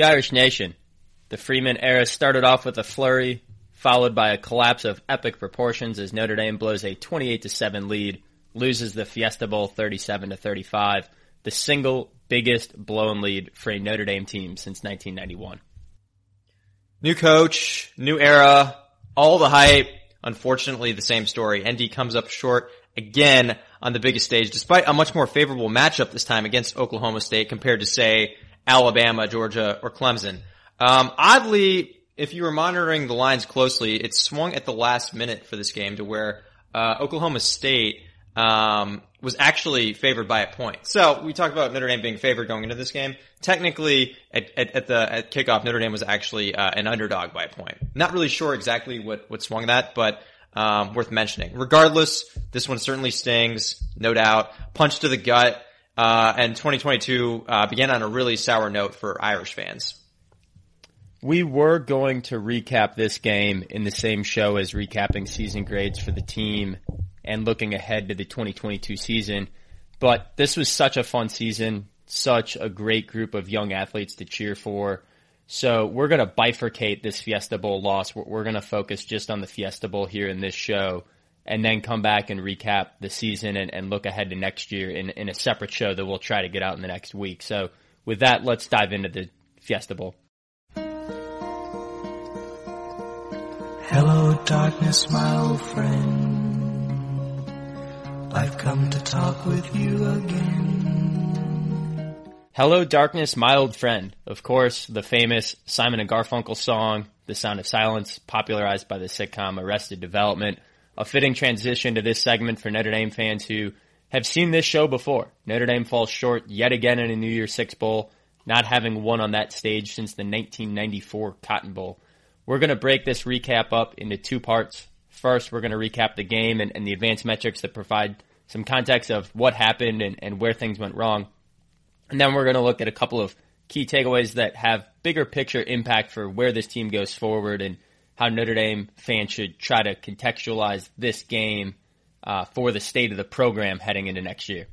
Good Irish Nation. The Freeman era started off with a flurry, followed by a collapse of epic proportions as Notre Dame blows a 28 7 lead, loses the Fiesta Bowl 37 35, the single biggest blown lead for a Notre Dame team since 1991. New coach, new era, all the hype. Unfortunately, the same story. ND comes up short again on the biggest stage, despite a much more favorable matchup this time against Oklahoma State compared to say Alabama, Georgia, or Clemson. Um, oddly, if you were monitoring the lines closely, it swung at the last minute for this game to where uh, Oklahoma State um, was actually favored by a point. So we talked about Notre Dame being favored going into this game. Technically, at, at, at the at kickoff, Notre Dame was actually uh, an underdog by a point. Not really sure exactly what what swung that, but um, worth mentioning. Regardless, this one certainly stings, no doubt. Punch to the gut, uh, and 2022 uh, began on a really sour note for Irish fans. We were going to recap this game in the same show as recapping season grades for the team and looking ahead to the 2022 season. But this was such a fun season, such a great group of young athletes to cheer for. So we're going to bifurcate this Fiesta Bowl loss. We're going to focus just on the Fiesta Bowl here in this show and then come back and recap the season and, and look ahead to next year in, in a separate show that we'll try to get out in the next week. So with that, let's dive into the Fiesta Bowl. Hello, darkness, my old friend. I've come to talk with you again. Hello, darkness, my old friend. Of course, the famous Simon and Garfunkel song, The Sound of Silence, popularized by the sitcom Arrested Development. A fitting transition to this segment for Notre Dame fans who have seen this show before. Notre Dame falls short yet again in a New Year's Six Bowl, not having won on that stage since the 1994 Cotton Bowl. We're going to break this recap up into two parts. First, we're going to recap the game and, and the advanced metrics that provide some context of what happened and, and where things went wrong. And then we're going to look at a couple of key takeaways that have bigger picture impact for where this team goes forward and how Notre Dame fans should try to contextualize this game uh, for the state of the program heading into next year.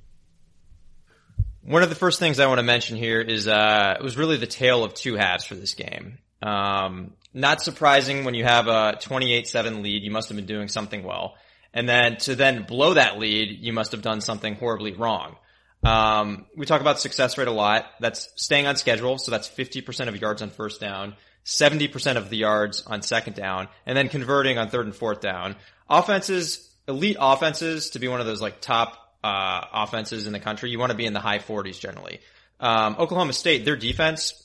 One of the first things I want to mention here is uh, it was really the tale of two halves for this game. Um, not surprising when you have a 28-7 lead, you must have been doing something well. And then to then blow that lead, you must have done something horribly wrong. Um, we talk about success rate a lot. That's staying on schedule. So that's 50% of yards on first down, 70% of the yards on second down, and then converting on third and fourth down. Offenses, elite offenses to be one of those like top, uh, offenses in the country, you want to be in the high 40s generally. Um, Oklahoma State, their defense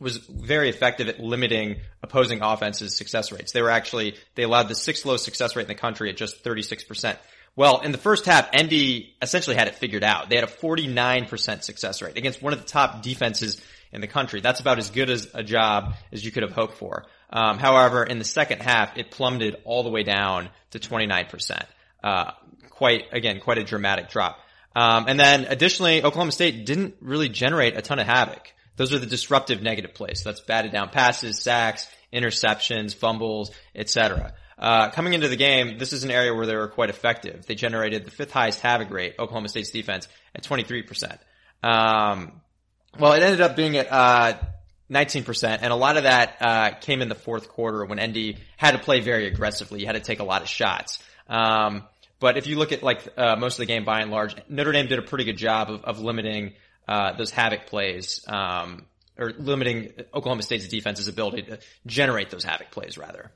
was very effective at limiting opposing offenses' success rates. They were actually, they allowed the sixth lowest success rate in the country at just 36%. Well, in the first half, ND essentially had it figured out. They had a 49% success rate against one of the top defenses in the country. That's about as good as a job as you could have hoped for. Um, however, in the second half, it plummeted all the way down to 29%. Uh, quite, again, quite a dramatic drop. Um, and then additionally, Oklahoma State didn't really generate a ton of havoc. Those are the disruptive negative plays. So that's batted down passes, sacks, interceptions, fumbles, etc. Uh, coming into the game, this is an area where they were quite effective. They generated the fifth highest havoc rate, Oklahoma State's defense, at 23%. Um, well, it ended up being at, uh, 19%, and a lot of that, uh, came in the fourth quarter when ND had to play very aggressively. He had to take a lot of shots. Um, but if you look at like, uh, most of the game by and large, Notre Dame did a pretty good job of, of limiting, uh, those havoc plays, um, or limiting Oklahoma State's defense's ability to generate those havoc plays rather.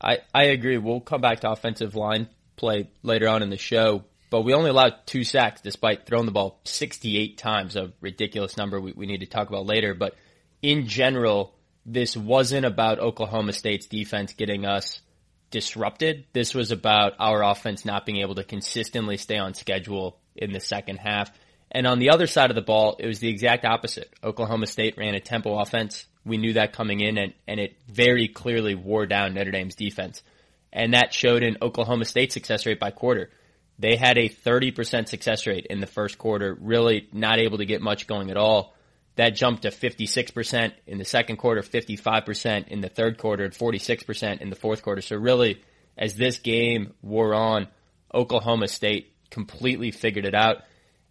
I, I agree. We'll come back to offensive line play later on in the show, but we only allowed two sacks despite throwing the ball 68 times, a ridiculous number we, we need to talk about later. But in general, this wasn't about Oklahoma State's defense getting us disrupted. This was about our offense not being able to consistently stay on schedule in the second half. And on the other side of the ball, it was the exact opposite. Oklahoma State ran a tempo offense. We knew that coming in and, and it very clearly wore down Notre Dame's defense. And that showed in Oklahoma State's success rate by quarter. They had a 30% success rate in the first quarter, really not able to get much going at all. That jumped to 56% in the second quarter, 55% in the third quarter, and 46% in the fourth quarter. So really, as this game wore on, Oklahoma State completely figured it out.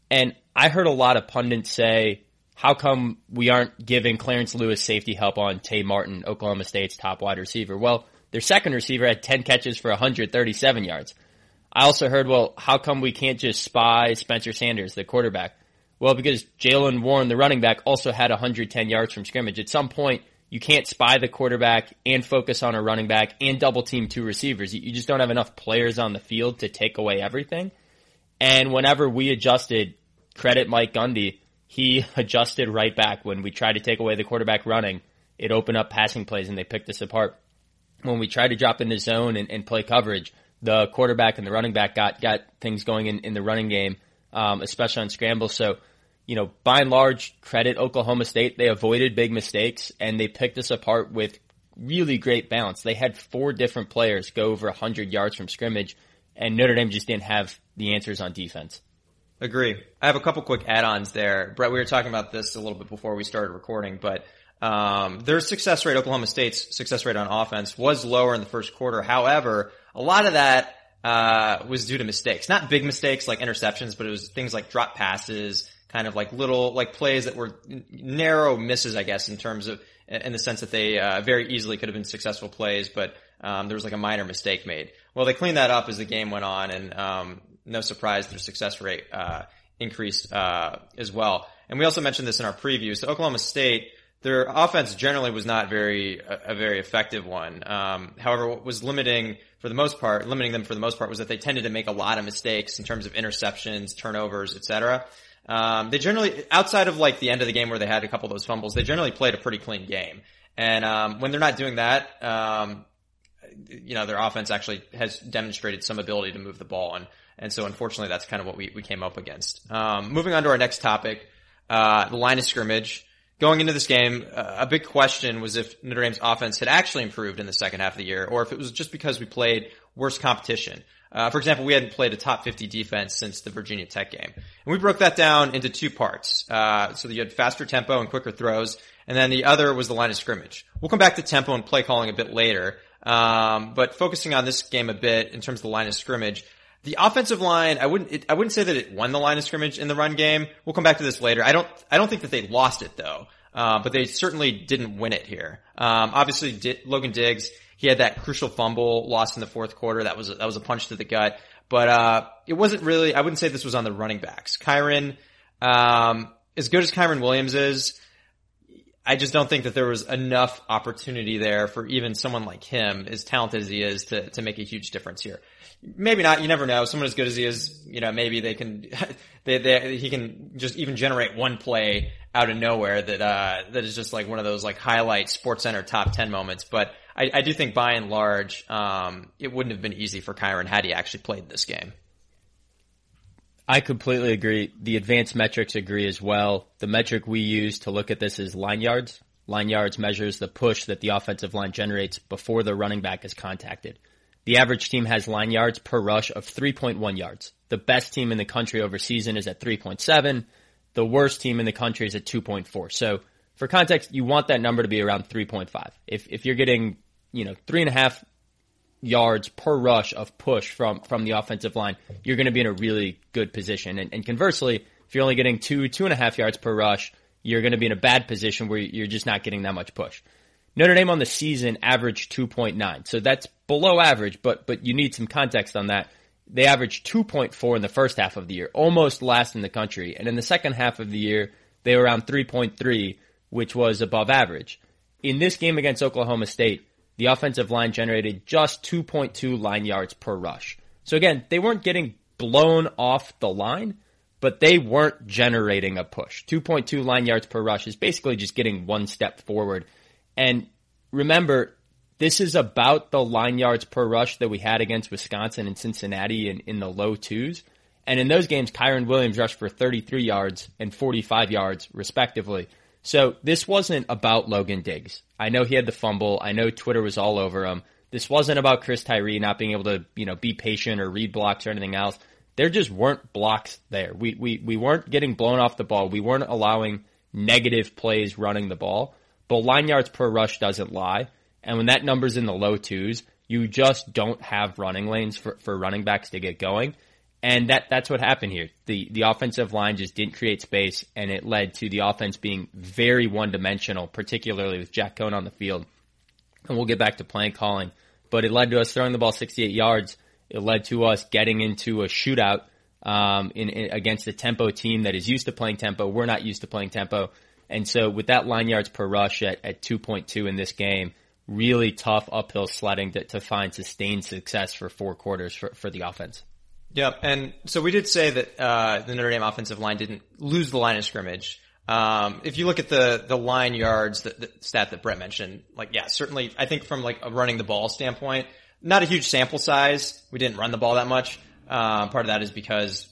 And I heard a lot of pundits say how come we aren't giving Clarence Lewis safety help on Tay Martin, Oklahoma State's top wide receiver? Well, their second receiver had 10 catches for 137 yards. I also heard, well, how come we can't just spy Spencer Sanders, the quarterback? Well, because Jaylen Warren, the running back, also had 110 yards from scrimmage. At some point, you can't spy the quarterback and focus on a running back and double team two receivers. You just don't have enough players on the field to take away everything. And whenever we adjusted, credit Mike Gundy, he adjusted right back when we tried to take away the quarterback running. It opened up passing plays and they picked us apart. When we tried to drop into the zone and, and play coverage, the quarterback and the running back got, got things going in, in the running game, um, especially on scrambles. So, you know, by and large, credit Oklahoma State. They avoided big mistakes and they picked us apart with really great balance. They had four different players go over 100 yards from scrimmage, and Notre Dame just didn't have the answers on defense. Agree. I have a couple quick add-ons there. Brett, we were talking about this a little bit before we started recording, but um, their success rate, Oklahoma State's success rate on offense was lower in the first quarter. However, a lot of that uh, was due to mistakes, not big mistakes like interceptions, but it was things like drop passes, kind of like little like plays that were narrow misses, I guess, in terms of in the sense that they uh, very easily could have been successful plays, but um, there was like a minor mistake made. Well, they cleaned that up as the game went on, and um, no surprise, their success rate uh, increased uh, as well. And we also mentioned this in our preview. So Oklahoma State, their offense generally was not very a, a very effective one. Um, however, what was limiting for the most part, limiting them for the most part, was that they tended to make a lot of mistakes in terms of interceptions, turnovers, etc. Um, they generally, outside of like the end of the game where they had a couple of those fumbles, they generally played a pretty clean game. And um, when they're not doing that, um, you know, their offense actually has demonstrated some ability to move the ball. And and so unfortunately, that's kind of what we, we came up against. Um, moving on to our next topic, uh, the line of scrimmage. Going into this game, uh, a big question was if Notre Dame's offense had actually improved in the second half of the year, or if it was just because we played worse competition. Uh, for example, we hadn't played a top 50 defense since the Virginia Tech game. And we broke that down into two parts. Uh, so you had faster tempo and quicker throws, and then the other was the line of scrimmage. We'll come back to tempo and play calling a bit later, um, but focusing on this game a bit in terms of the line of scrimmage, the offensive line, I wouldn't, it, I wouldn't say that it won the line of scrimmage in the run game. We'll come back to this later. I don't, I don't think that they lost it though. Uh, but they certainly didn't win it here. Um, obviously D- Logan Diggs, he had that crucial fumble lost in the fourth quarter. That was, a, that was a punch to the gut. But, uh, it wasn't really, I wouldn't say this was on the running backs. Kyren, um, as good as Kyren Williams is, I just don't think that there was enough opportunity there for even someone like him, as talented as he is, to, to make a huge difference here. Maybe not. You never know. Someone as good as he is, you know, maybe they can, they, they, he can just even generate one play out of nowhere that, uh, that is just like one of those like highlight sports center top 10 moments. But I, I do think by and large, um, it wouldn't have been easy for Kyren had he actually played this game. I completely agree. The advanced metrics agree as well. The metric we use to look at this is line yards. Line yards measures the push that the offensive line generates before the running back is contacted. The average team has line yards per rush of 3.1 yards. The best team in the country over season is at 3.7. The worst team in the country is at 2.4. So for context, you want that number to be around 3.5. If, if you're getting, you know, three and a half yards per rush of push from, from the offensive line, you're going to be in a really good position. And, and conversely, if you're only getting two, two and a half yards per rush, you're going to be in a bad position where you're just not getting that much push. Notre Dame on the season averaged 2.9. So that's below average, but, but you need some context on that. They averaged 2.4 in the first half of the year, almost last in the country. And in the second half of the year, they were around 3.3, which was above average. In this game against Oklahoma State, the offensive line generated just 2.2 line yards per rush. So again, they weren't getting blown off the line, but they weren't generating a push. 2.2 line yards per rush is basically just getting one step forward. And remember, this is about the line yards per rush that we had against Wisconsin and Cincinnati in, in the low twos. And in those games, Kyren Williams rushed for 33 yards and 45 yards respectively. So this wasn't about Logan Diggs. I know he had the fumble. I know Twitter was all over him. This wasn't about Chris Tyree not being able to, you know, be patient or read blocks or anything else. There just weren't blocks there. We, we, we weren't getting blown off the ball. We weren't allowing negative plays running the ball. But line yards per rush doesn't lie. And when that number's in the low twos, you just don't have running lanes for, for running backs to get going. And that, that's what happened here. The, the offensive line just didn't create space and it led to the offense being very one dimensional, particularly with Jack Coan on the field. And we'll get back to play calling, but it led to us throwing the ball 68 yards. It led to us getting into a shootout, um, in, in against a tempo team that is used to playing tempo. We're not used to playing tempo. And so with that line yards per rush at, at 2.2 in this game, really tough uphill sledding to, to find sustained success for four quarters for, for the offense. Yep, and so we did say that uh, the Notre Dame offensive line didn't lose the line of scrimmage. Um, if you look at the the line yards, the, the, stat that Brett mentioned, like yeah, certainly, I think from like a running the ball standpoint, not a huge sample size. We didn't run the ball that much. Uh, part of that is because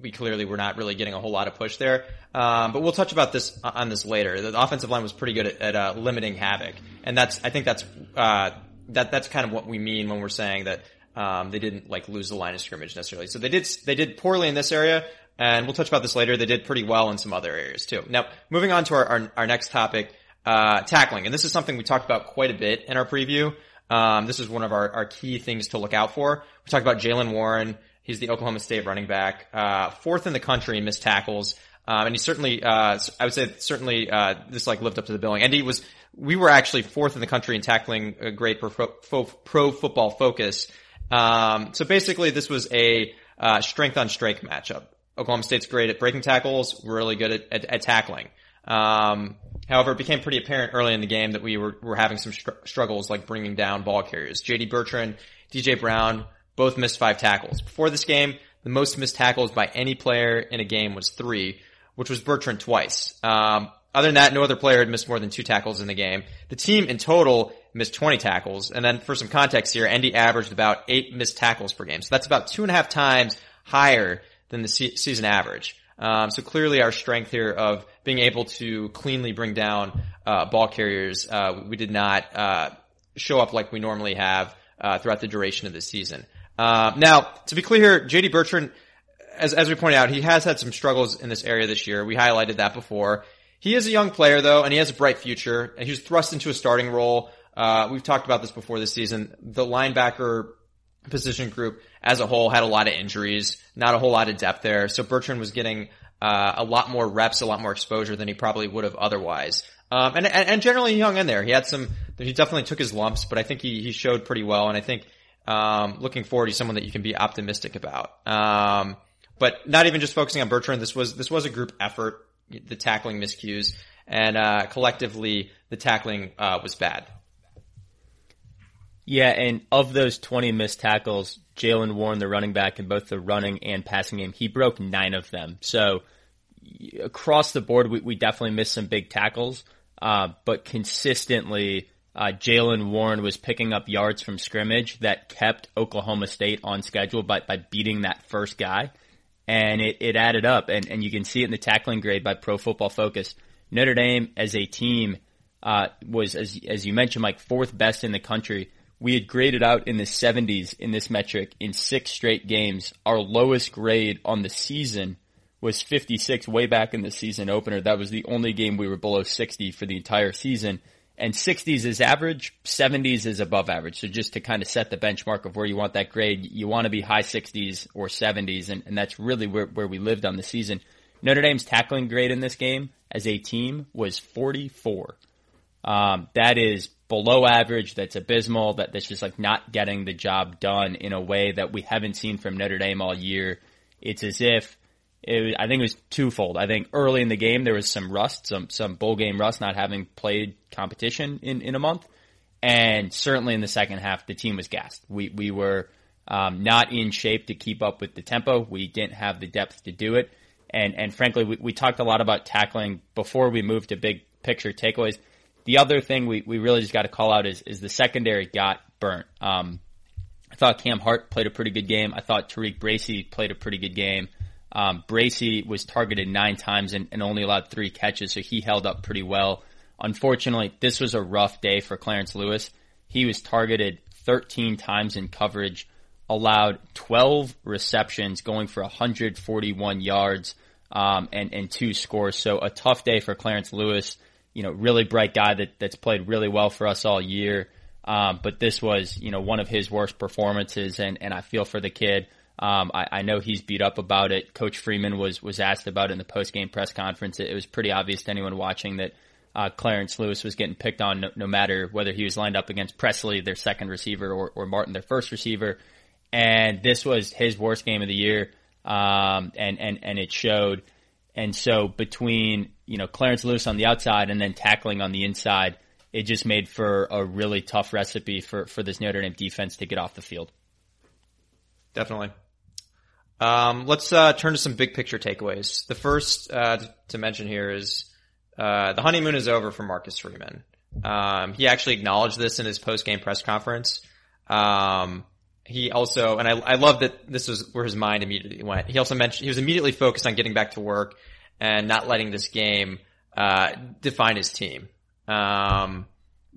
we clearly were not really getting a whole lot of push there. Um, but we'll touch about this uh, on this later. The offensive line was pretty good at, at uh, limiting havoc, and that's I think that's uh, that that's kind of what we mean when we're saying that um, they didn't like lose the line of scrimmage necessarily. So they did they did poorly in this area, and we'll touch about this later. They did pretty well in some other areas too. Now, moving on to our our, our next topic, uh, tackling, and this is something we talked about quite a bit in our preview. Um, this is one of our, our key things to look out for. We talked about Jaylen Warren. He's the Oklahoma State running back, uh, fourth in the country in missed tackles. Um, and he certainly, uh, I would say certainly, uh, this like lived up to the billing. And he was, we were actually fourth in the country in tackling a great pro, pro, pro football focus. Um, so basically this was a, uh, strength on strength matchup. Oklahoma State's great at breaking tackles. Really good at, at, at tackling. Um, however, it became pretty apparent early in the game that we were, were having some str- struggles like bringing down ball carriers. JD Bertrand, DJ Brown, both missed five tackles. Before this game, the most missed tackles by any player in a game was three, which was Bertrand twice. Um, other than that, no other player had missed more than two tackles in the game. The team in total missed 20 tackles. And then for some context here, ND averaged about eight missed tackles per game. So that's about two and a half times higher than the se- season average. Um, so clearly our strength here of being able to cleanly bring down, uh, ball carriers, uh, we did not, uh, show up like we normally have, uh, throughout the duration of the season. Uh, now, to be clear, JD Bertrand, as, as we pointed out, he has had some struggles in this area this year. We highlighted that before. He is a young player though, and he has a bright future, and he was thrust into a starting role. Uh, we've talked about this before this season. The linebacker position group as a whole had a lot of injuries, not a whole lot of depth there. So Bertrand was getting uh, a lot more reps, a lot more exposure than he probably would have otherwise. Um, and, and, and generally hung in there. He had some, he definitely took his lumps, but I think he, he showed pretty well. And I think, um, looking forward, he's someone that you can be optimistic about. Um, but not even just focusing on Bertrand. This was, this was a group effort the tackling miscues, and uh, collectively the tackling uh, was bad. Yeah, and of those 20 missed tackles, Jaylen Warren, the running back in both the running and passing game, he broke nine of them. So across the board, we, we definitely missed some big tackles, uh, but consistently, uh, Jaylen Warren was picking up yards from scrimmage that kept Oklahoma State on schedule by, by beating that first guy and it, it added up. And, and you can see it in the tackling grade by Pro Football Focus. Notre Dame as a team uh, was, as, as you mentioned, Mike, fourth best in the country. We had graded out in the 70s in this metric in six straight games. Our lowest grade on the season was 56 way back in the season opener. That was the only game we were below 60 for the entire season and 60s is average, 70s is above average. So just to kind of set the benchmark of where you want that grade, you want to be high 60s or 70s, and, and that's really where, where we lived on the season. Notre Dame's tackling grade in this game as a team was 44. Um, that is below average. That's abysmal. That that's just like not getting the job done in a way that we haven't seen from Notre Dame all year. It's as if it, I think it was twofold. I think early in the game there was some rust, some some bowl game rust, not having played competition in in a month, and certainly in the second half the team was gassed. We we were um, not in shape to keep up with the tempo. We didn't have the depth to do it, and and frankly we, we talked a lot about tackling before we moved to big picture takeaways. The other thing we, we really just got to call out is is the secondary got burnt. Um, I thought Cam Hart played a pretty good game. I thought TaRiq Bracy played a pretty good game. Um, Bracy was targeted nine times and, and, only allowed three catches, so he held up pretty well. Unfortunately, this was a rough day for Clarence Lewis. He was targeted 13 times in coverage, allowed 12 receptions, going for 141 yards um, and and two scores. So a tough day for Clarence Lewis. You know, really bright guy that that's played really well for us all year. Um, but this was, you know, one of his worst performances, and and I feel for the kid. Um, I, I, know he's beat up about it. Coach Freeman was was asked about it in the post game press conference. It, it, was pretty obvious to anyone watching that uh, Clarence Lewis was getting picked on no, no, matter whether he was lined up against Presley, their second receiver, or, or, Martin, their first receiver. And this was his worst game of the year, um, and and and it showed. And so between you know Clarence Lewis on the outside and then tackling on the inside, it just made for a really tough recipe for for this Notre Dame defense to get off the field. Definitely. Um, let's uh, turn to some big picture takeaways. The first uh, to mention here is uh, the honeymoon is over for Marcus Freeman. Um, he actually acknowledged this in his post game press conference. Um, he also, and I, I love that this was where his mind immediately went. He also mentioned he was immediately focused on getting back to work and not letting this game uh, define his team. Um,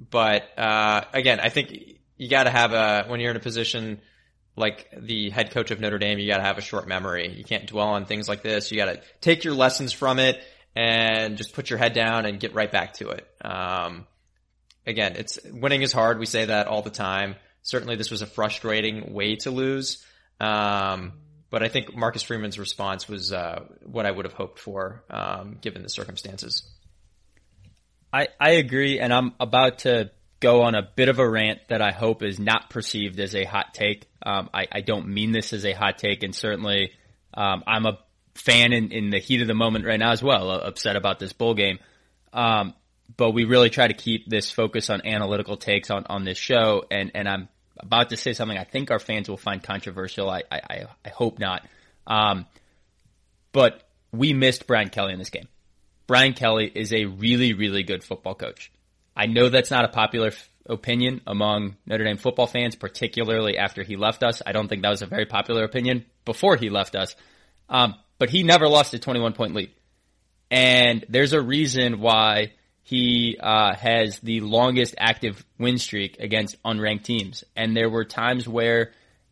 but uh, again, I think you got to have a when you're in a position like the head coach of Notre Dame, you got to have a short memory. You can't dwell on things like this. You got to take your lessons from it and just put your head down and get right back to it. Um, again, it's winning is hard. We say that all the time. Certainly, this was a frustrating way to lose. Um, but I think Marcus Freeman's response was uh, what I would have hoped for, um, given the circumstances. I, I agree, and I'm about to go on a bit of a rant that I hope is not perceived as a hot take. Um, I, I, don't mean this as a hot take, and certainly um, I'm a fan in, in, the heat of the moment right now as well, uh, upset about this bowl game. Um, but we really try to keep this focus on analytical takes on, on this show, and, and I'm about to say something I think our fans will find controversial. I, I, I hope not. Um, but we missed Brian Kelly in this game. Brian Kelly is a really, really good football coach. I know that's not a popular f- opinion among Notre Dame football fans, particularly after he left us. I don't think that was a very popular opinion before he left us. Um, but he never lost a 21 point lead. And there's a reason why he uh, has the longest active win streak against unranked teams. And there were times where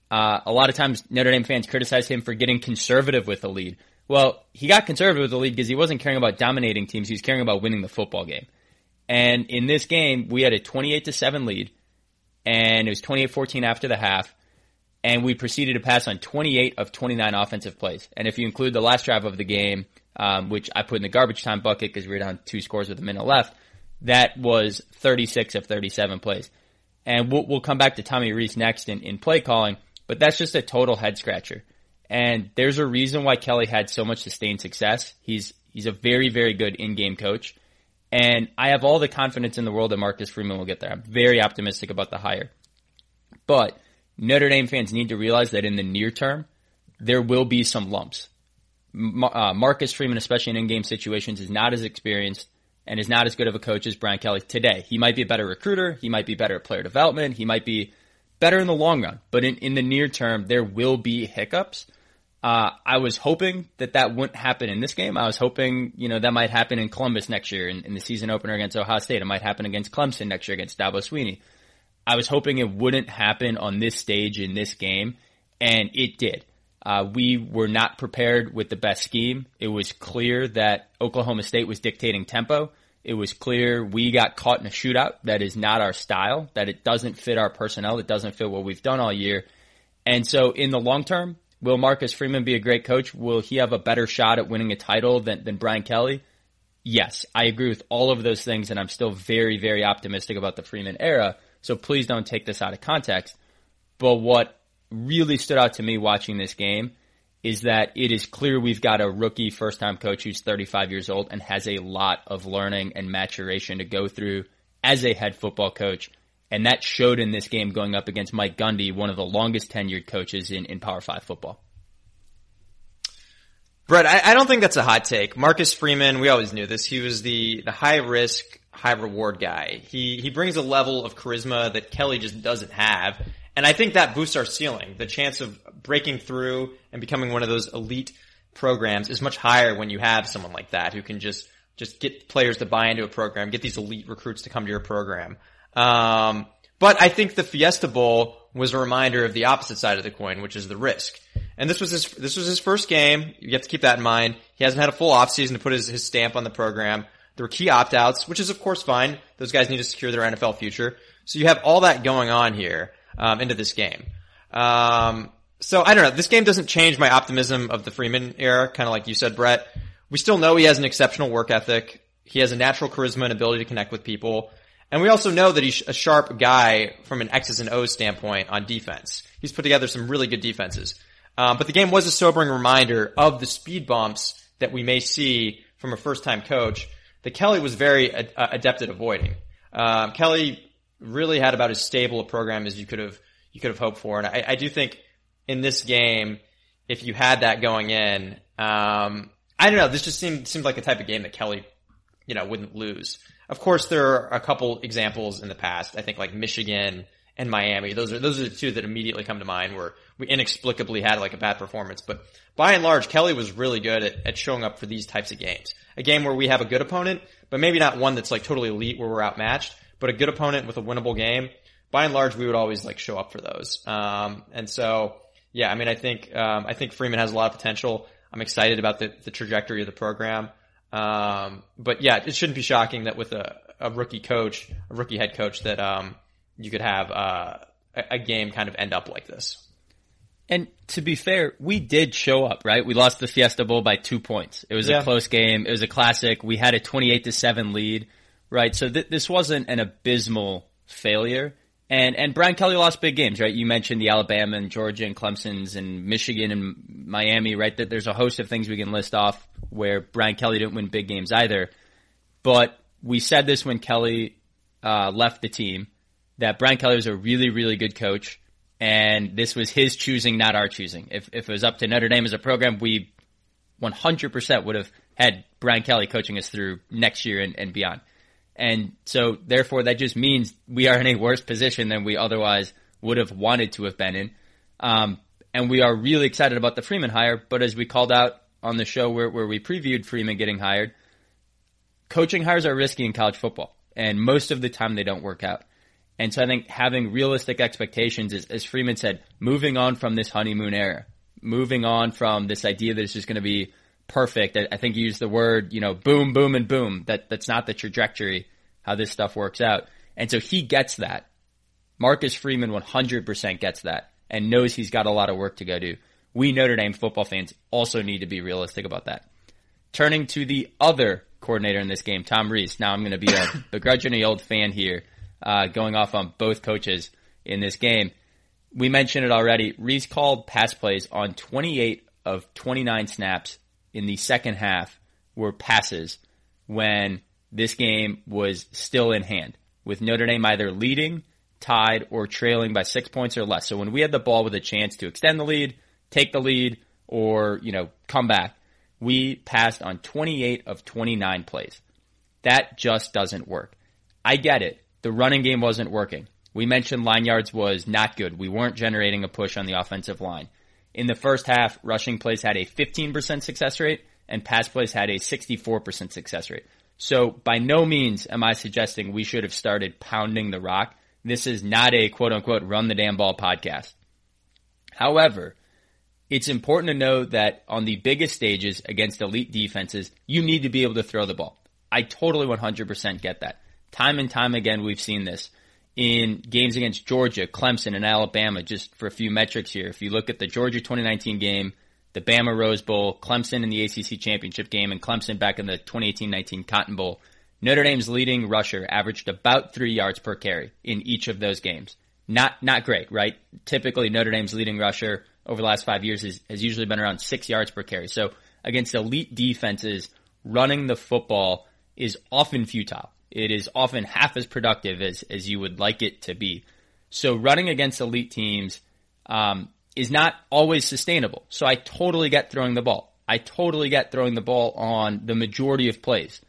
uh, a lot of times Notre Dame fans criticized him for getting conservative with the lead. Well, he got conservative with the lead because he wasn't caring about dominating teams. He was caring about winning the football game. And in this game, we had a 28 to 7 lead and it was 28-14 after the half. And we proceeded to pass on 28 of 29 offensive plays. And if you include the last drive of the game, um, which I put in the garbage time bucket because we were down two scores with a minute left, that was 36 of 37 plays. And we'll, we'll come back to Tommy Rees next in, in play calling, but that's just a total head scratcher. And there's a reason why Kelly had so much sustained success. He's, he's a very, very good in-game coach. And I have all the confidence in the world that Marcus Freeman will get there. I'm very optimistic about the hire. But Notre Dame fans need to realize that in the near term, there will be some lumps. Uh, Marcus Freeman, especially in in-game situations, is not as experienced and is not as good of a coach as Brian Kelly today. He might be a better recruiter. He might be better at player development. He might be better in the long run. But in, in the near term, there will be hiccups. Uh, I was hoping that that wouldn't happen in this game. I was hoping, you know, that might happen in Columbus next year in, in the season opener against Ohio State. It might happen against Clemson next year against Dabo Swinney. I was hoping it wouldn't happen on this stage in this game, and it did. Uh, we were not prepared with the best scheme. It was clear that Oklahoma State was dictating tempo. It was clear we got caught in a shootout that is not our style, that it doesn't fit our personnel, it doesn't fit what we've done all year. And so in the long term, Will Marcus Freeman be a great coach? Will he have a better shot at winning a title than, than Brian Kelly? Yes, I agree with all of those things, and I'm still very, very optimistic about the Freeman era. So please don't take this out of context. But what really stood out to me watching this game is that it is clear we've got a rookie first time coach who's 35 years old and has a lot of learning and maturation to go through as a head football coach and that showed in this game going up against Mike Gundy, one of the longest tenured coaches in, in Power Five football. Brett, I, I, don't think that's a hot take. Marcus Freeman, we always knew this. He was the, the high risk, high reward guy. He, he brings a level of charisma that Kelly just doesn't have. And I think that boosts our ceiling. The chance of breaking through and becoming one of those elite programs is much higher when you have someone like that who can just, just get players to buy into a program, get these elite recruits to come to your program. Um, but I think the Fiesta Bowl was a reminder of the opposite side of the coin, which is the risk. And this was his, this was his first game. You have to keep that in mind. He hasn't had a full offseason to put his, his stamp on the program. There were key opt-outs, which is of course fine. Those guys need to secure their NFL future. So you have all that going on here, um, into this game. Um, So I don't know. This game doesn't change my optimism of the Freeman era, kind of like you said, Brett. We still know he has an exceptional work ethic. He has a natural charisma and ability to connect with people. And we also know that he's a sharp guy from an X's and O's standpoint on defense. He's put together some really good defenses. Um, but the game was a sobering reminder of the speed bumps that we may see from a first time coach that Kelly was very ad- uh, adept at avoiding. Um, Kelly really had about as stable a program as you could have you could have hoped for, and I, I do think in this game, if you had that going in, um, I don't know. This just seemed seemed like the type of game that Kelly, you know, wouldn't lose. Of course, there are a couple examples in the past. I think like Michigan and Miami. Those are those are the two that immediately come to mind where we inexplicably had like a bad performance. But by and large, Kelly was really good at, at showing up for these types of games. A game where we have a good opponent, but maybe not one that's like totally elite where we're outmatched, but a good opponent with a winnable game. By and large, we would always like show up for those. Um, and so yeah, I mean, I think um, I think Freeman has a lot of potential. I'm excited about the, the trajectory of the program. Um, but yeah, it shouldn't be shocking that with a, a rookie coach, a rookie head coach, that um, you could have uh, a, a game kind of end up like this. And to be fair, we did show up, right? We lost the Fiesta Bowl by two points. It was Yeah. a close game. It was a classic. We had a 28 to 7 lead, right? So th- this wasn't an abysmal failure. And, and Brian Kelly lost big games, right? You mentioned the Alabama and Georgia and Clemson's and Michigan and Miami, right? That there's a host of things we can list off where Brian Kelly didn't win big games either. But we said this when Kelly uh, left the team that Brian Kelly was a really, really good coach, and this was his choosing, not our choosing. If if it was up to Notre Dame as a program, we 100% would have had Brian Kelly coaching us through next year and, and beyond. And so, therefore, that just means we are in a worse position than we otherwise would have wanted to have been in. Um, and we are really excited about the Freeman hire. But as we called out on the show where, where we previewed Freeman getting hired, coaching hires are risky in college football, and most of the time they don't work out. And so I think having realistic expectations is, as Freeman said, moving on from this honeymoon era, moving on from this idea that it's just going to be perfect. I, I think you used the word, you know, boom, boom, and boom. That that's not the trajectory how this stuff works out. And so he gets that. Marcus Freeman 100% gets that and knows he's got a lot of work to go do. We Notre Dame football fans also need to be realistic about that. Turning to the other coordinator in this game, Tom Rees. Now I'm going to be a begrudgingly old fan here, uh, going off on both coaches in this game. We mentioned it already. Rees called pass plays on 28 of 29 snaps in the second half were passes when this game was still in hand, with Notre Dame either leading, tied, or trailing by six points or less. So when we had the ball with a chance to extend the lead, take the lead, or, you know, come back, we passed on 28 of 29 plays. That just doesn't work. I get it. The running game wasn't working. We mentioned line yards was not good. We weren't generating a push on the offensive line. In the first half, rushing plays had a 15% success rate and pass plays had a 64% success rate. So by no means am I suggesting we should have started pounding the rock. This is not a quote unquote run the damn ball podcast. However, it's important to know that on the biggest stages against elite defenses, you need to be able to throw the ball. I totally 100% get that. Time and time again, we've seen this in games against Georgia, Clemson, and Alabama, just for a few metrics here. If you look at the Georgia 2019 game, the Bama Rose Bowl, Clemson in the ACC championship game, and Clemson back in the 2018-19 Cotton Bowl, Notre Dame's leading rusher averaged about three yards per carry in each of those games. Not not great, right? Typically, Notre Dame's leading rusher over the last five years is, has usually been around six yards per carry. So against elite defenses, running the football is often futile. It is often half as productive as, as you would like it to be. So running against elite teams um, is not always sustainable. So I totally get throwing the ball. I totally get throwing the ball on the majority of plays.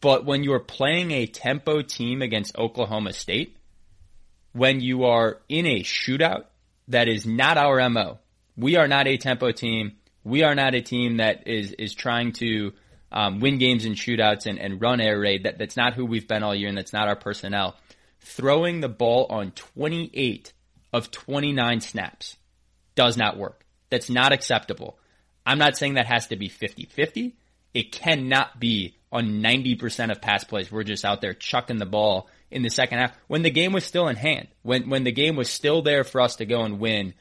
But when you're playing a tempo team against Oklahoma State, when you are in a shootout, that is not our MO. We are not a tempo team. We are not a team that is, is trying to um, win games in shootouts and, and run air raid. That, that's not who we've been all year and that's not our personnel. Throwing the ball on 28 of 29 snaps does not work. That's not acceptable. I'm not saying that has to be 50-50. It cannot be on 90% of pass plays. We're just out there chucking the ball in the second half when the game was still in hand. When when the game was still there for us to go and win,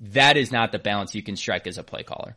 that is not the balance you can strike as a play caller.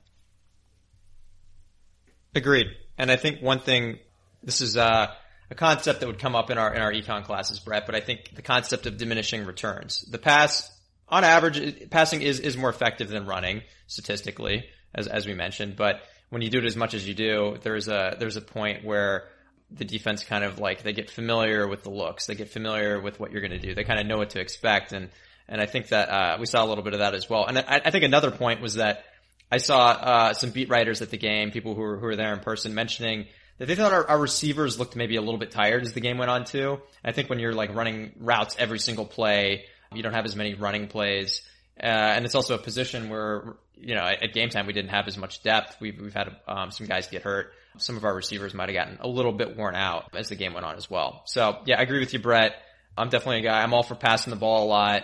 Agreed. And I think one thing, this is uh, a concept that would come up in our in our econ classes, Brett. But I think the concept of diminishing returns. The pass, on average, passing is is more effective than running statistically, as as we mentioned. But when you do it as much as you do, there's a there's a point where the defense kind of like they get familiar with the looks, they get familiar with what you're going to do, they kind of know what to expect, and and I think that uh, we saw a little bit of that as well. And I, I think another point was that I saw uh, some beat writers at the game, people who were who were there in person, mentioning that they thought our, our, receivers looked maybe a little bit tired as the game went on too. I think when you're like running routes every single play, you don't have as many running plays. Uh, and it's also a position where, you know, at, at, game time we didn't have as much depth. We've, we've had um, some guys get hurt. Some of our receivers might have gotten a little bit worn out as the game went on as well. So yeah, I agree with you, Brett. I'm definitely a guy. I'm all for passing the ball a lot,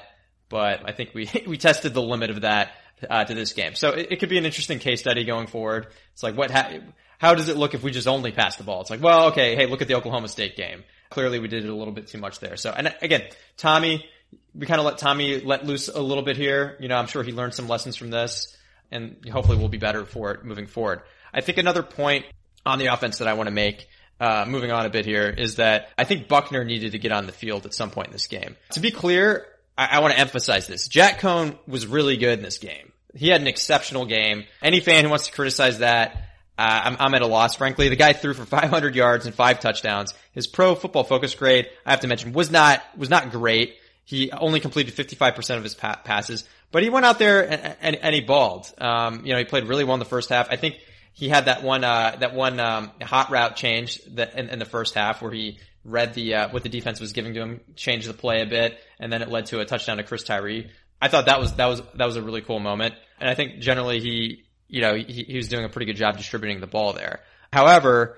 but I think we, we tested the limit of that uh, to this game. So it, it, could be an interesting case study going forward. It's like what, ha- how does it look if we just only pass the ball? It's like, well, okay, hey, look at the Oklahoma State game. Clearly we did it a little bit too much there. So, and again, Tommy, we kind of let Tommy let loose a little bit here. You know, I'm sure he learned some lessons from this and hopefully we'll be better for it moving forward. I think another point on the offense that I want to make uh, moving on a bit here is that I think Buchner needed to get on the field at some point in this game. To be clear, I, I want to emphasize this. Jack Coan was really good in this game. He had an exceptional game. Any fan who wants to criticize that, uh, I'm, I'm, at a loss, frankly. The guy threw for 500 yards and five touchdowns. His pro football focus grade, I have to mention, was not, was not great. He only completed 55% of his pa- passes, but he went out there and, and, and he balled. Um, you know, he played really well in the first half. I think he had that one, uh, that one, um, hot route change that in, in the first half where he read the, uh, what the defense was giving to him, changed the play a bit, and then it led to a touchdown to Chris Tyree. I thought that was, that was, that was a really cool moment. And I think generally he, you know, he, he was doing a pretty good job distributing the ball there. However,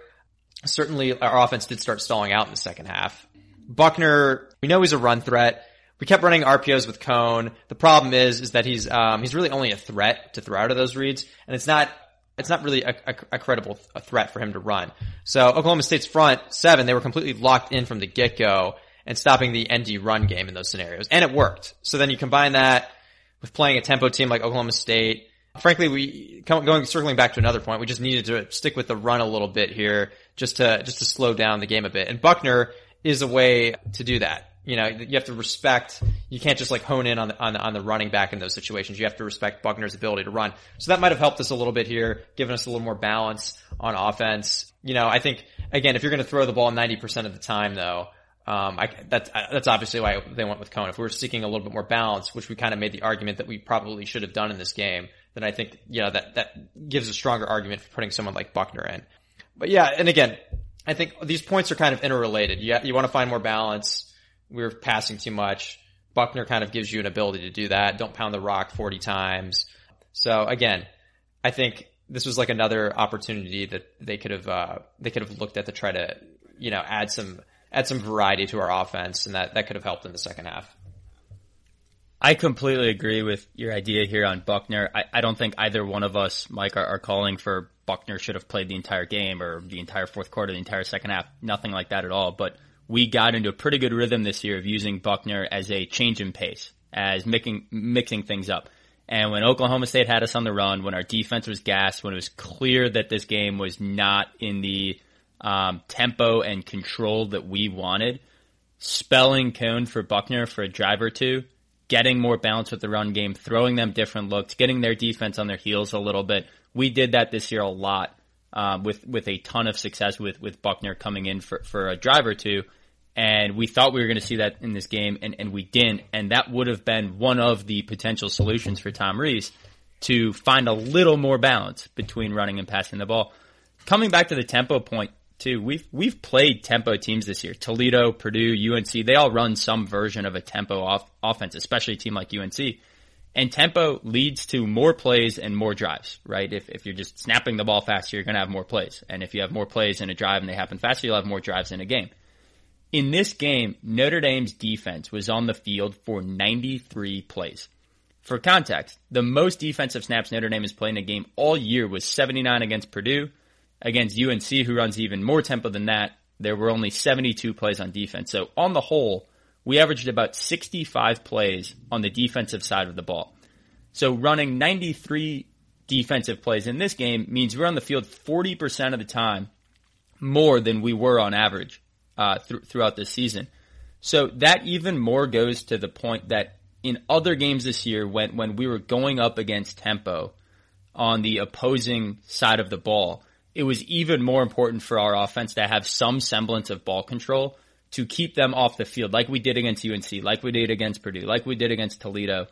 certainly our offense did start stalling out in the second half. Buchner, we know he's a run threat. We kept running RPOs with Coan. The problem is, is that he's, um, he's really only a threat to throw out of those reads. And it's not, it's not really a, a, a credible a threat for him to run. So Oklahoma State's front seven, they were completely locked in from the get-go and stopping the ND run game in those scenarios. And it worked. So then you combine that with playing a tempo team like Oklahoma State. Frankly, we going circling back to another point, we just needed to stick with the run a little bit here, just to just to slow down the game a bit. And Buchner is a way to do that. You know, you have to respect. You can't just like hone in on the, on the, on the running back in those situations. You have to respect Buchner's ability to run. So that might have helped us a little bit here, given us a little more balance on offense. You know, I think again, if you're going to throw the ball 90% of the time, though, um, I, that's, that's obviously why they went with Coan. If we were seeking a little bit more balance, which we kind of made the argument that we probably should have done in this game, then I think, you know, that, that gives a stronger argument for putting someone like Buchner in. But yeah, and again, I think these points are kind of interrelated. You, you want to find more balance. We are passing too much. Buchner kind of gives you an ability to do that. Don't pound the rock 40 times. So again, I think this was like another opportunity that they could have, uh, they could have looked at to try to, you know, add some, add some variety to our offense, and that that could have helped in the second half. I completely agree with your idea here on Buchner. I, I don't think either one of us, Mike, are, are, calling for Buchner should have played the entire game or the entire fourth quarter, the entire second half. Nothing like that at all. But we got into a pretty good rhythm this year of using Buchner as a change in pace, as mixing mixing things up. And when Oklahoma State had us on the run, when our defense was gassed, when it was clear that this game was not in the um, tempo and control that we wanted. Spelling Coan for Buchner for a drive or two, getting more balance with the run game, throwing them different looks, getting their defense on their heels a little bit. We did that this year a lot um, with with a ton of success with with Buchner coming in for for a drive or two. And we thought we were going to see that in this game, and, and we didn't. And that would have been one of the potential solutions for Tom Rees to find a little more balance between running and passing the ball. Coming back to the tempo point, too. We've we've played tempo teams this year. Toledo, Purdue, UNC, they all run some version of a tempo off, offense, especially a team like UNC. And tempo leads to more plays and more drives, right? If if you're just snapping the ball faster, you're going to have more plays. And if you have more plays in a drive and they happen faster, you'll have more drives in a game. In this game, Notre Dame's defense was on the field for 93 plays. For context, the most defensive snaps Notre Dame has played in a game all year was 79 against Purdue, against UNC, who runs even more tempo than that, there were only 72 plays on defense. So on the whole, we averaged about 65 plays on the defensive side of the ball. So running 93 defensive plays in this game means we're on the field 40% of the time more than we were on average uh, th- throughout this season. So that even more goes to the point that in other games this year, when when we were going up against tempo on the opposing side of the ball, it was even more important for our offense to have some semblance of ball control to keep them off the field, like we did against UNC, like we did against Purdue, like we did against Toledo,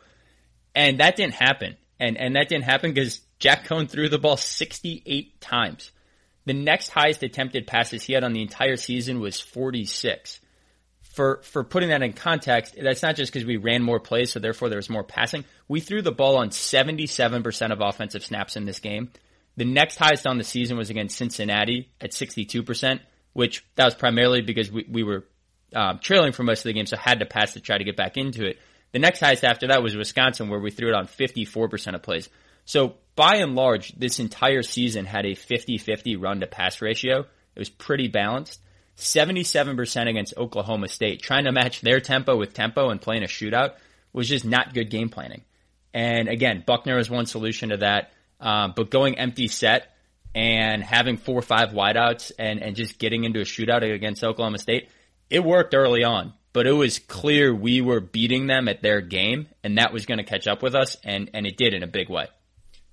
and that didn't happen. And and that didn't happen because Jack Coan threw the ball 68 times. The next highest attempted passes he had on the entire season was 46. For for putting that in context, that's not just because we ran more plays, so therefore there was more passing. We threw the ball on 77% of offensive snaps in this game. The next highest on the season was against Cincinnati at 62%, which that was primarily because we, we were um, trailing for most of the game, so had to pass to try to get back into it. The next highest after that was Wisconsin, where we threw it on 54% of plays. So by and large, this entire season had a 50-50 run to pass ratio. It was pretty balanced. 77% against Oklahoma State. Trying to match their tempo with tempo and playing a shootout was just not good game planning. And again, Buchner is one solution to that. Um, but going empty set and having four or five wideouts and, and just getting into a shootout against Oklahoma State, it worked early on. But it was clear we were beating them at their game, and that was going to catch up with us, and, and it did in a big way.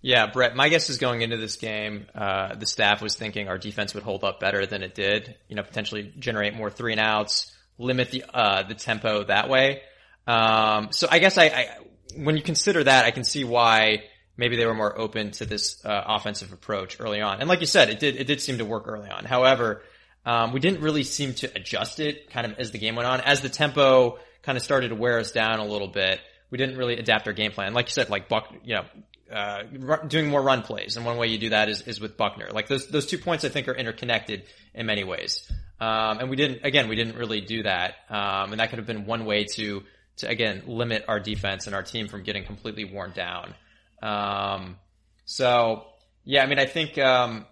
Yeah, Brett, my guess is going into this game, uh, the staff was thinking our defense would hold up better than it did, you know, potentially generate more three and outs, limit the, uh, the tempo that way. Um, so I guess I, I, when you consider that, I can see why maybe they were more open to this, uh, offensive approach early on. And like you said, it did, it did seem to work early on. However, um, we didn't really seem to adjust it kind of as the game went on. As the tempo kind of started to wear us down a little bit, we didn't really adapt our game plan. Like you said, like Buck, you know, uh, doing more run plays. And one way you do that is, is with Buchner. Like those, those two points I think are interconnected in many ways. Um, and we didn't, again, we didn't really do that. Um, and that could have been one way to, to again, limit our defense and our team from getting completely worn down. Um, so yeah, I mean, I think, um,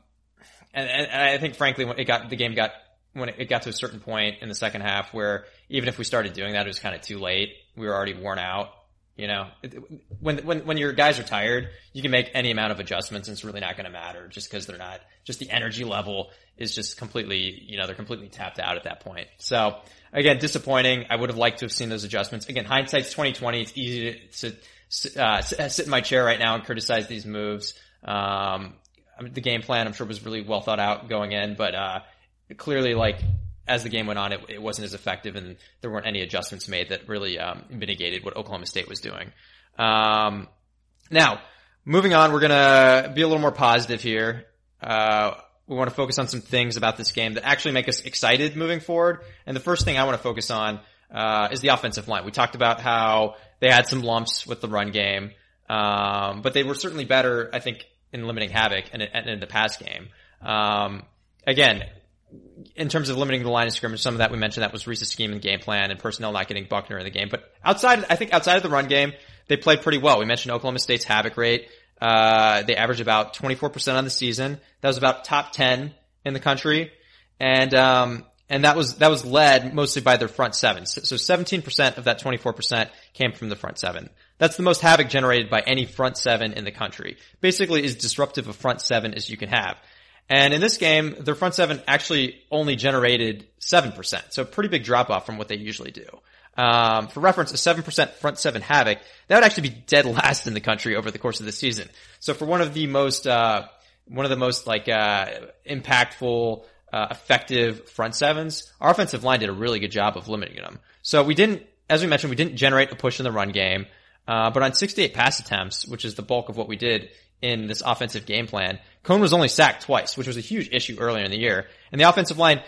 and, and, and I think frankly, when it got, the game got, when it got to a certain point in the second half where even if we started doing that, it was kind of too late. We were already worn out. You know, when when when your guys are tired, you can make any amount of adjustments, and it's really not going to matter just because they're not. Just the energy level is just completely, you know, they're completely tapped out at that point. So again, disappointing. I would have liked to have seen those adjustments. Again, hindsight's twenty twenty. It's easy to, to uh, sit in my chair right now and criticize these moves. Um, I mean, the game plan, I'm sure, was really well thought out going in, but uh, clearly, like as the game went on, it, it, wasn't as effective, and there weren't any adjustments made that really um, mitigated what Oklahoma State was doing. Um, now, moving on, we're gonna be a little more positive here. Uh, we want to focus on some things about this game that actually make us excited moving forward. And the first thing I want to focus on uh, is the offensive line. We talked about how they had some lumps with the run game, um, but they were certainly better, I think, in limiting havoc and in, in the pass game. Um, again, in terms of limiting the line of scrimmage, some of that we mentioned that was Rees's scheme and game plan and personnel not getting Buchner in the game. But outside, I think outside of the run game, they played pretty well. We mentioned Oklahoma State's havoc rate. Uh, they average about 24% on the season. That was about top 10 in the country. And, um, and that was, that was led mostly by their front seven. So 17% of that 24% came from the front seven. That's the most havoc generated by any front seven in the country. Basically as disruptive a front seven as you can have. And in this game, their front seven actually only generated 7%. So a pretty big drop off from what they usually do. Um, for reference, a 7% front seven havoc, that would actually be dead last in the country over the course of the season. So for one of the most, uh, one of the most like, uh, impactful, uh, effective front sevens, our offensive line did a really good job of limiting them. So we didn't, as we mentioned, we didn't generate a push in the run game. Uh, but on 68 pass attempts, which is the bulk of what we did in this offensive game plan, Coan was only sacked twice, which was a huge issue earlier in the year. And the offensive line,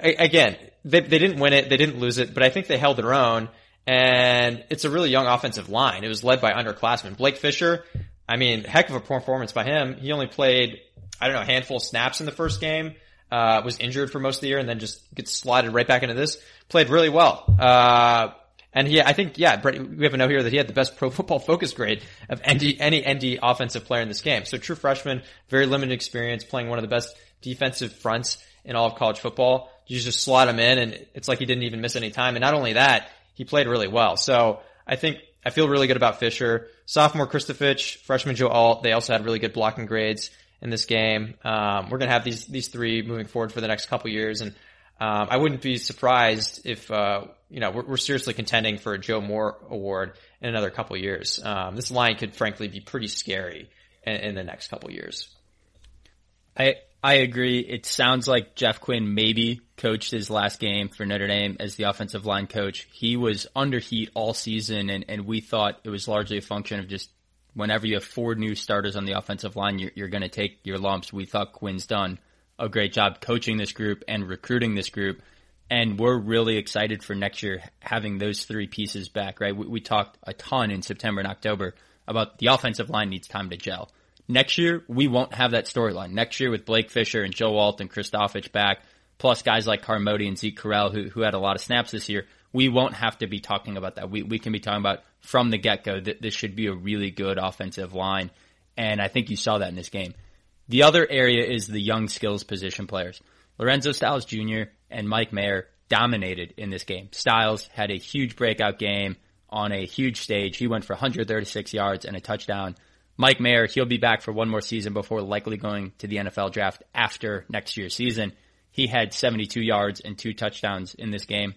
again, they, they didn't win it, they didn't lose it, but I think they held their own. And it's a really young offensive line. It was led by underclassmen. Blake Fisher, I mean, heck of a performance by him. He only played, I don't know, a handful of snaps in the first game. Uh, was injured for most of the year and then just gets slotted right back into this. Played really well. Uh, and he, I think, yeah, we have a note here that he had the best pro football focus grade of ND, any ND offensive player in this game. So true freshman, very limited experience, playing one of the best defensive fronts in all of college football. You just slot him in and it's like he didn't even miss any time. And not only that, he played really well. So I think, I feel really good about Fisher. sophomore Kristofic, freshman Joe Alt. They also had really good blocking grades in this game. Um, we're going to have these these three moving forward for the next couple years, and um, I wouldn't be surprised if uh, you know we're, we're, seriously contending for a Joe Moore award in another couple years. Um, this line could frankly be pretty scary in, in the next couple years. I I agree. It sounds like Jeff Quinn maybe coached his last game for Notre Dame as the offensive line coach. He was under heat all season, and, and we thought it was largely a function of just whenever you have four new starters on the offensive line, you're, you're going to take your lumps. We thought Quinn's done a great job coaching this group and recruiting this group. And we're really excited for next year having those three pieces back, right? We, we talked a ton in September and October about the offensive line needs time to gel. Next year, we won't have that storyline. Next year with Blake Fisher and Joe Alt and Kristofic back, plus guys like Carmody and Zeke Correll who, who had a lot of snaps this year, we won't have to be talking about that. We, we can be talking about from the get-go that this should be a really good offensive line. And I think you saw that in this game. The other area is the young skills position players. Lorenzo Styles Jr. and Mike Mayer dominated in this game. Styles had a huge breakout game on a huge stage. He went for 136 yards and a touchdown. Mike Mayer, he'll be back for one more season before likely going to the NFL draft after next year's season. He had 72 yards and two touchdowns in this game.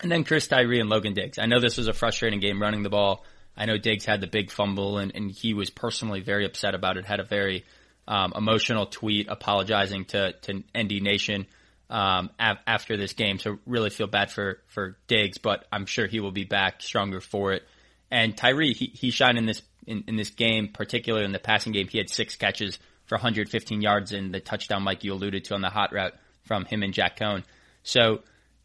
And then Chris Tyree and Logan Diggs. I know this was a frustrating game running the ball. I know Diggs had the big fumble and, and he was personally very upset about it, had a very um, emotional tweet apologizing to, to ND Nation um, af- after this game. So really feel bad for, for Diggs, but I'm sure he will be back stronger for it. And Tyree, he, he shined in this, in, in this game, particularly in the passing game. He had six catches for 115 yards in the touchdown, like you alluded to on the hot route from him and Jack Coan. So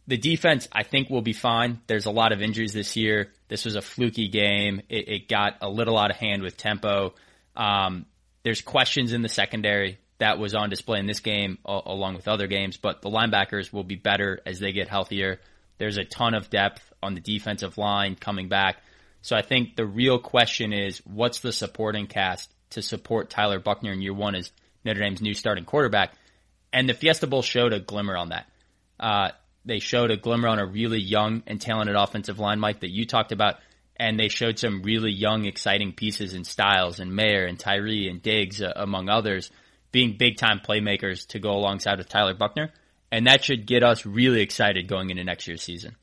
the defense, I think, will be fine. There's a lot of injuries this year. This was a fluky game. It, it got a little out of hand with tempo. Um, there's questions in the secondary that was on display in this game, along with other games, but the linebackers will be better as they get healthier. There's a ton of depth on the defensive line coming back. So I think the real question is, what's the supporting cast to support Tyler Buchner in year one as Notre Dame's new starting quarterback? And the Fiesta Bowl showed a glimmer on that. Uh, they showed a glimmer on a really young and talented offensive line, Mike, that you talked about. And they showed some really young, exciting pieces in Styles and Mayer and Tyree and Diggs, uh, among others, being big time playmakers to go alongside with Tyler Buchner. And that should get us really excited going into next year's season.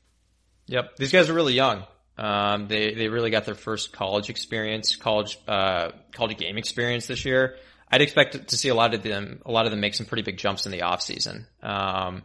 Yep. These guys are really young. Um, they, they really got their first college experience, college, uh, college game experience this year. I'd expect to see a lot of them, a lot of them make some pretty big jumps in the offseason. Um,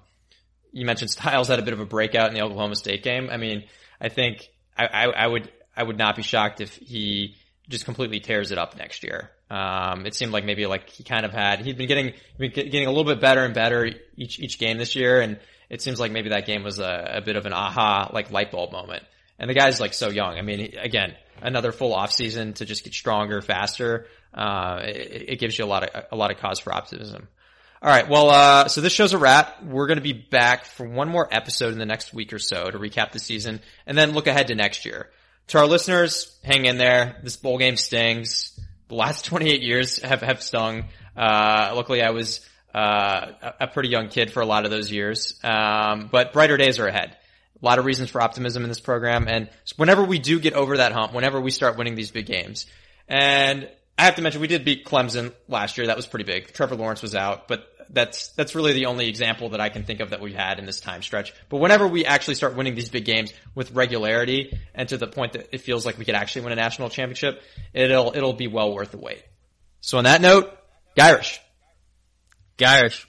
you mentioned Styles had a bit of a breakout in the Oklahoma State game. I mean, I think I, I, I would I would not be shocked if he just completely tears it up next year. Um, it seemed like maybe like he kind of had he'd been getting been getting a little bit better and better each each game this year, and it seems like maybe that game was a, a bit of an aha like light bulb moment. And the guy's like so young. I mean, again, another full off season to just get stronger, faster. Uh, it, it gives you a lot of a lot of cause for optimism. All right. Well, uh, so this show's a wrap. We're going to be back for one more episode in the next week or so to recap the season and then look ahead to next year. To our listeners, hang in there. This bowl game stings. The last 28 years have, have stung. Uh, luckily I was, uh, a pretty young kid for a lot of those years. Um, but brighter days are ahead. A lot of reasons for optimism in this program. And whenever we do get over that hump, whenever we start winning these big games, and I have to mention we did beat Clemson last year. That was pretty big. Trevor Lawrence was out, but that's that's really the only example that I can think of that we've had in this time stretch. But whenever we actually start winning these big games with regularity and to the point that it feels like we could actually win a national championship, it'll it'll be well worth the wait. So on that note, Gyrish. Gyrish,